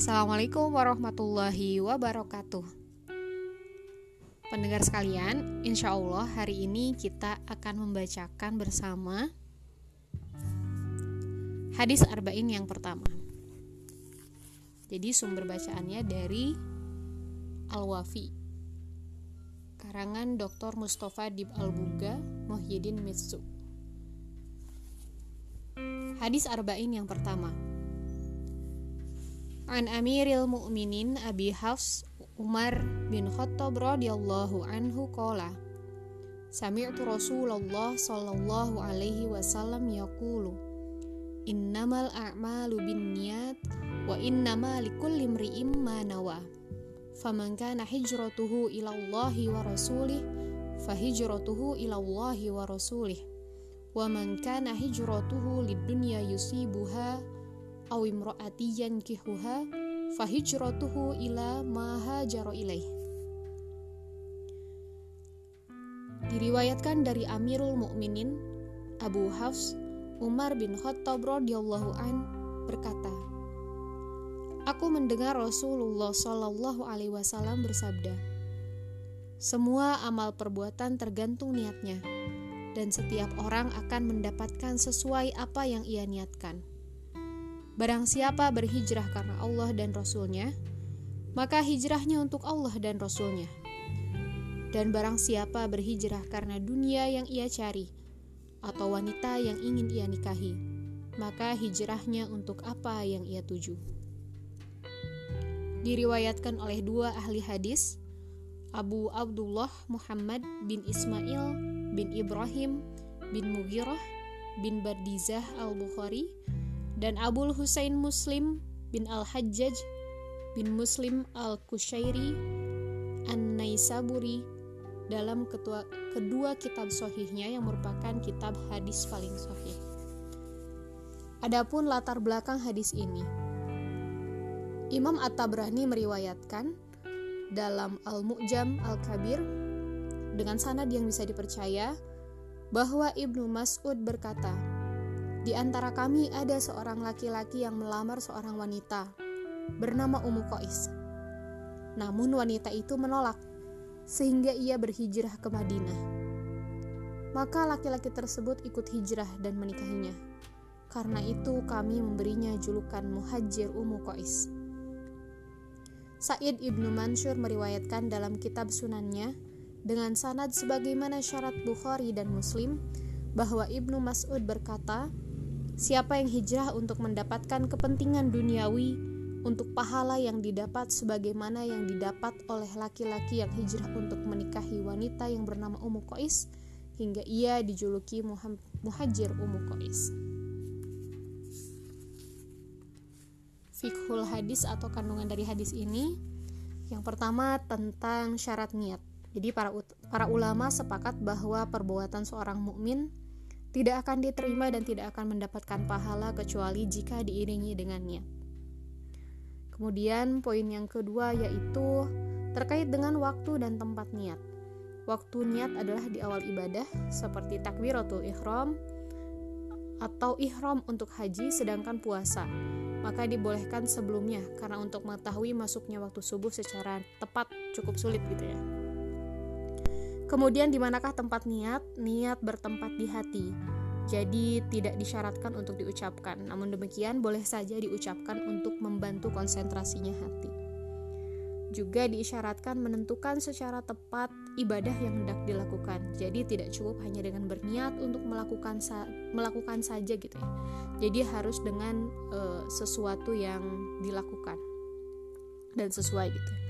Assalamualaikum warahmatullahi wabarakatuh. Pendengar sekalian, insya Allah hari ini kita akan membacakan bersama hadis arba'in yang pertama. Jadi sumber bacaannya dari Al-Wafi karangan Dr. Mustafa Dib Al-Buga Muhyiddin Mitsu. Hadis arba'in yang pertama. An Amiril Mukminin Abi Hafs Umar bin Khattab radhiyallahu anhu qala Sami'tu Rasulullah sallallahu alaihi wasallam yaqulu Innamal a'malu binniyat wa innama likulli imri'in ma nawa. Faman kana hijratuhu ila Allahi wa rasulih fahijratuhu ila Allahi wa rasulih. Wa man kana hijratuhu lid dunya yusibuha aw imraati yankihuha fahijratuhu ila ma hajara ilaih Diriwayatkan dari Amirul Mukminin Abu Hafs Umar bin Khattab radhiyallahu an berkata Aku mendengar Rasulullah Shallallahu alaihi wasallam bersabda Semua amal perbuatan tergantung niatnya dan setiap orang akan mendapatkan sesuai apa yang ia niatkan. Barang siapa berhijrah karena Allah dan Rasulnya, maka hijrahnya untuk Allah dan Rasulnya. Dan barang siapa berhijrah karena dunia yang ia cari, atau wanita yang ingin ia nikahi, maka hijrahnya untuk apa yang ia tuju. Diriwayatkan oleh dua ahli hadis, Abu Abdullah Muhammad bin Ismail bin Ibrahim bin Mughirah bin Bardizah al-Bukhari dan Abul Husain Muslim bin Al-Hajjaj bin Muslim Al-Kushairi An-Naisaburi dalam ketua, kedua kitab sohihnya yang merupakan kitab hadis paling sohih. Adapun latar belakang hadis ini, Imam At-Tabrani meriwayatkan dalam Al-Mu'jam Al-Kabir dengan sanad yang bisa dipercaya bahwa Ibnu Mas'ud berkata, di antara kami ada seorang laki-laki yang melamar seorang wanita bernama Ummu Qais. Namun wanita itu menolak sehingga ia berhijrah ke Madinah. Maka laki-laki tersebut ikut hijrah dan menikahinya. Karena itu kami memberinya julukan Muhajir Ummu Qais. Said Ibnu Mansur meriwayatkan dalam kitab sunannya dengan sanad sebagaimana syarat Bukhari dan Muslim bahwa Ibnu Mas'ud berkata, Siapa yang hijrah untuk mendapatkan kepentingan duniawi, untuk pahala yang didapat sebagaimana yang didapat oleh laki-laki yang hijrah untuk menikahi wanita yang bernama Ummu Qais, hingga ia dijuluki Muhajir Ummu Qais. Fikhul hadis atau kandungan dari hadis ini yang pertama tentang syarat niat. Jadi para para ulama sepakat bahwa perbuatan seorang mukmin tidak akan diterima dan tidak akan mendapatkan pahala kecuali jika diiringi dengan niat. Kemudian poin yang kedua yaitu terkait dengan waktu dan tempat niat. Waktu niat adalah di awal ibadah seperti takbiratul ihram atau ihram untuk haji sedangkan puasa maka dibolehkan sebelumnya karena untuk mengetahui masuknya waktu subuh secara tepat cukup sulit gitu ya. Kemudian di manakah tempat niat? Niat bertempat di hati. Jadi tidak disyaratkan untuk diucapkan. Namun demikian boleh saja diucapkan untuk membantu konsentrasinya hati. Juga diisyaratkan menentukan secara tepat ibadah yang hendak dilakukan. Jadi tidak cukup hanya dengan berniat untuk melakukan sa melakukan saja gitu ya. Jadi harus dengan uh, sesuatu yang dilakukan dan sesuai gitu.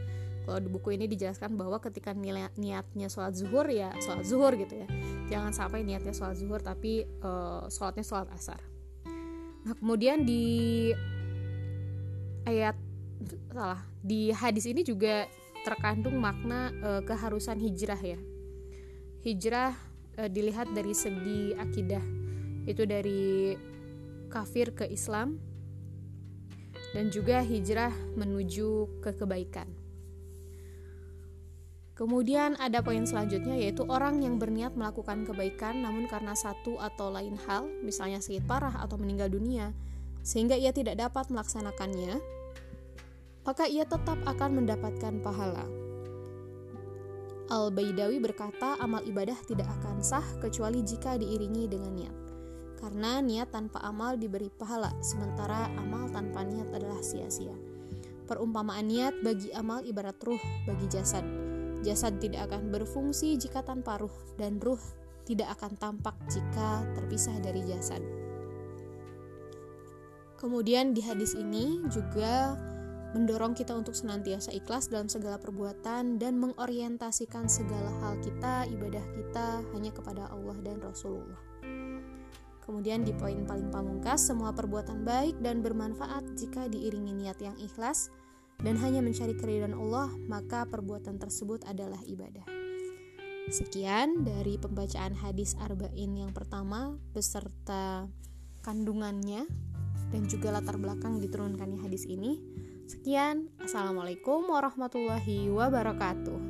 Kalau di buku ini dijelaskan bahwa ketika niatnya sholat zuhur ya sholat zuhur gitu ya. Jangan sampai niatnya sholat zuhur tapi uh, sholatnya sholat asar. Nah kemudian di ayat salah di hadis ini juga terkandung makna uh, keharusan hijrah ya. Hijrah uh, dilihat dari segi akidah itu dari kafir ke Islam dan juga hijrah menuju ke kebaikan. Kemudian ada poin selanjutnya yaitu orang yang berniat melakukan kebaikan namun karena satu atau lain hal, misalnya sakit parah atau meninggal dunia, sehingga ia tidak dapat melaksanakannya, maka ia tetap akan mendapatkan pahala. Al-Baidawi berkata, amal ibadah tidak akan sah kecuali jika diiringi dengan niat. Karena niat tanpa amal diberi pahala, sementara amal tanpa niat adalah sia-sia. Perumpamaan niat bagi amal ibarat ruh bagi jasad. Jasad tidak akan berfungsi jika tanpa ruh, dan ruh tidak akan tampak jika terpisah dari jasad. Kemudian di hadis ini juga mendorong kita untuk senantiasa ikhlas dalam segala perbuatan dan mengorientasikan segala hal kita, ibadah kita hanya kepada Allah dan Rasulullah. Kemudian di poin paling pamungkas, semua perbuatan baik dan bermanfaat jika diiringi niat yang ikhlas dan hanya mencari keridhaan Allah, maka perbuatan tersebut adalah ibadah. Sekian dari pembacaan hadis Arba'in yang pertama beserta kandungannya dan juga latar belakang diturunkannya hadis ini. Sekian, Assalamualaikum warahmatullahi wabarakatuh.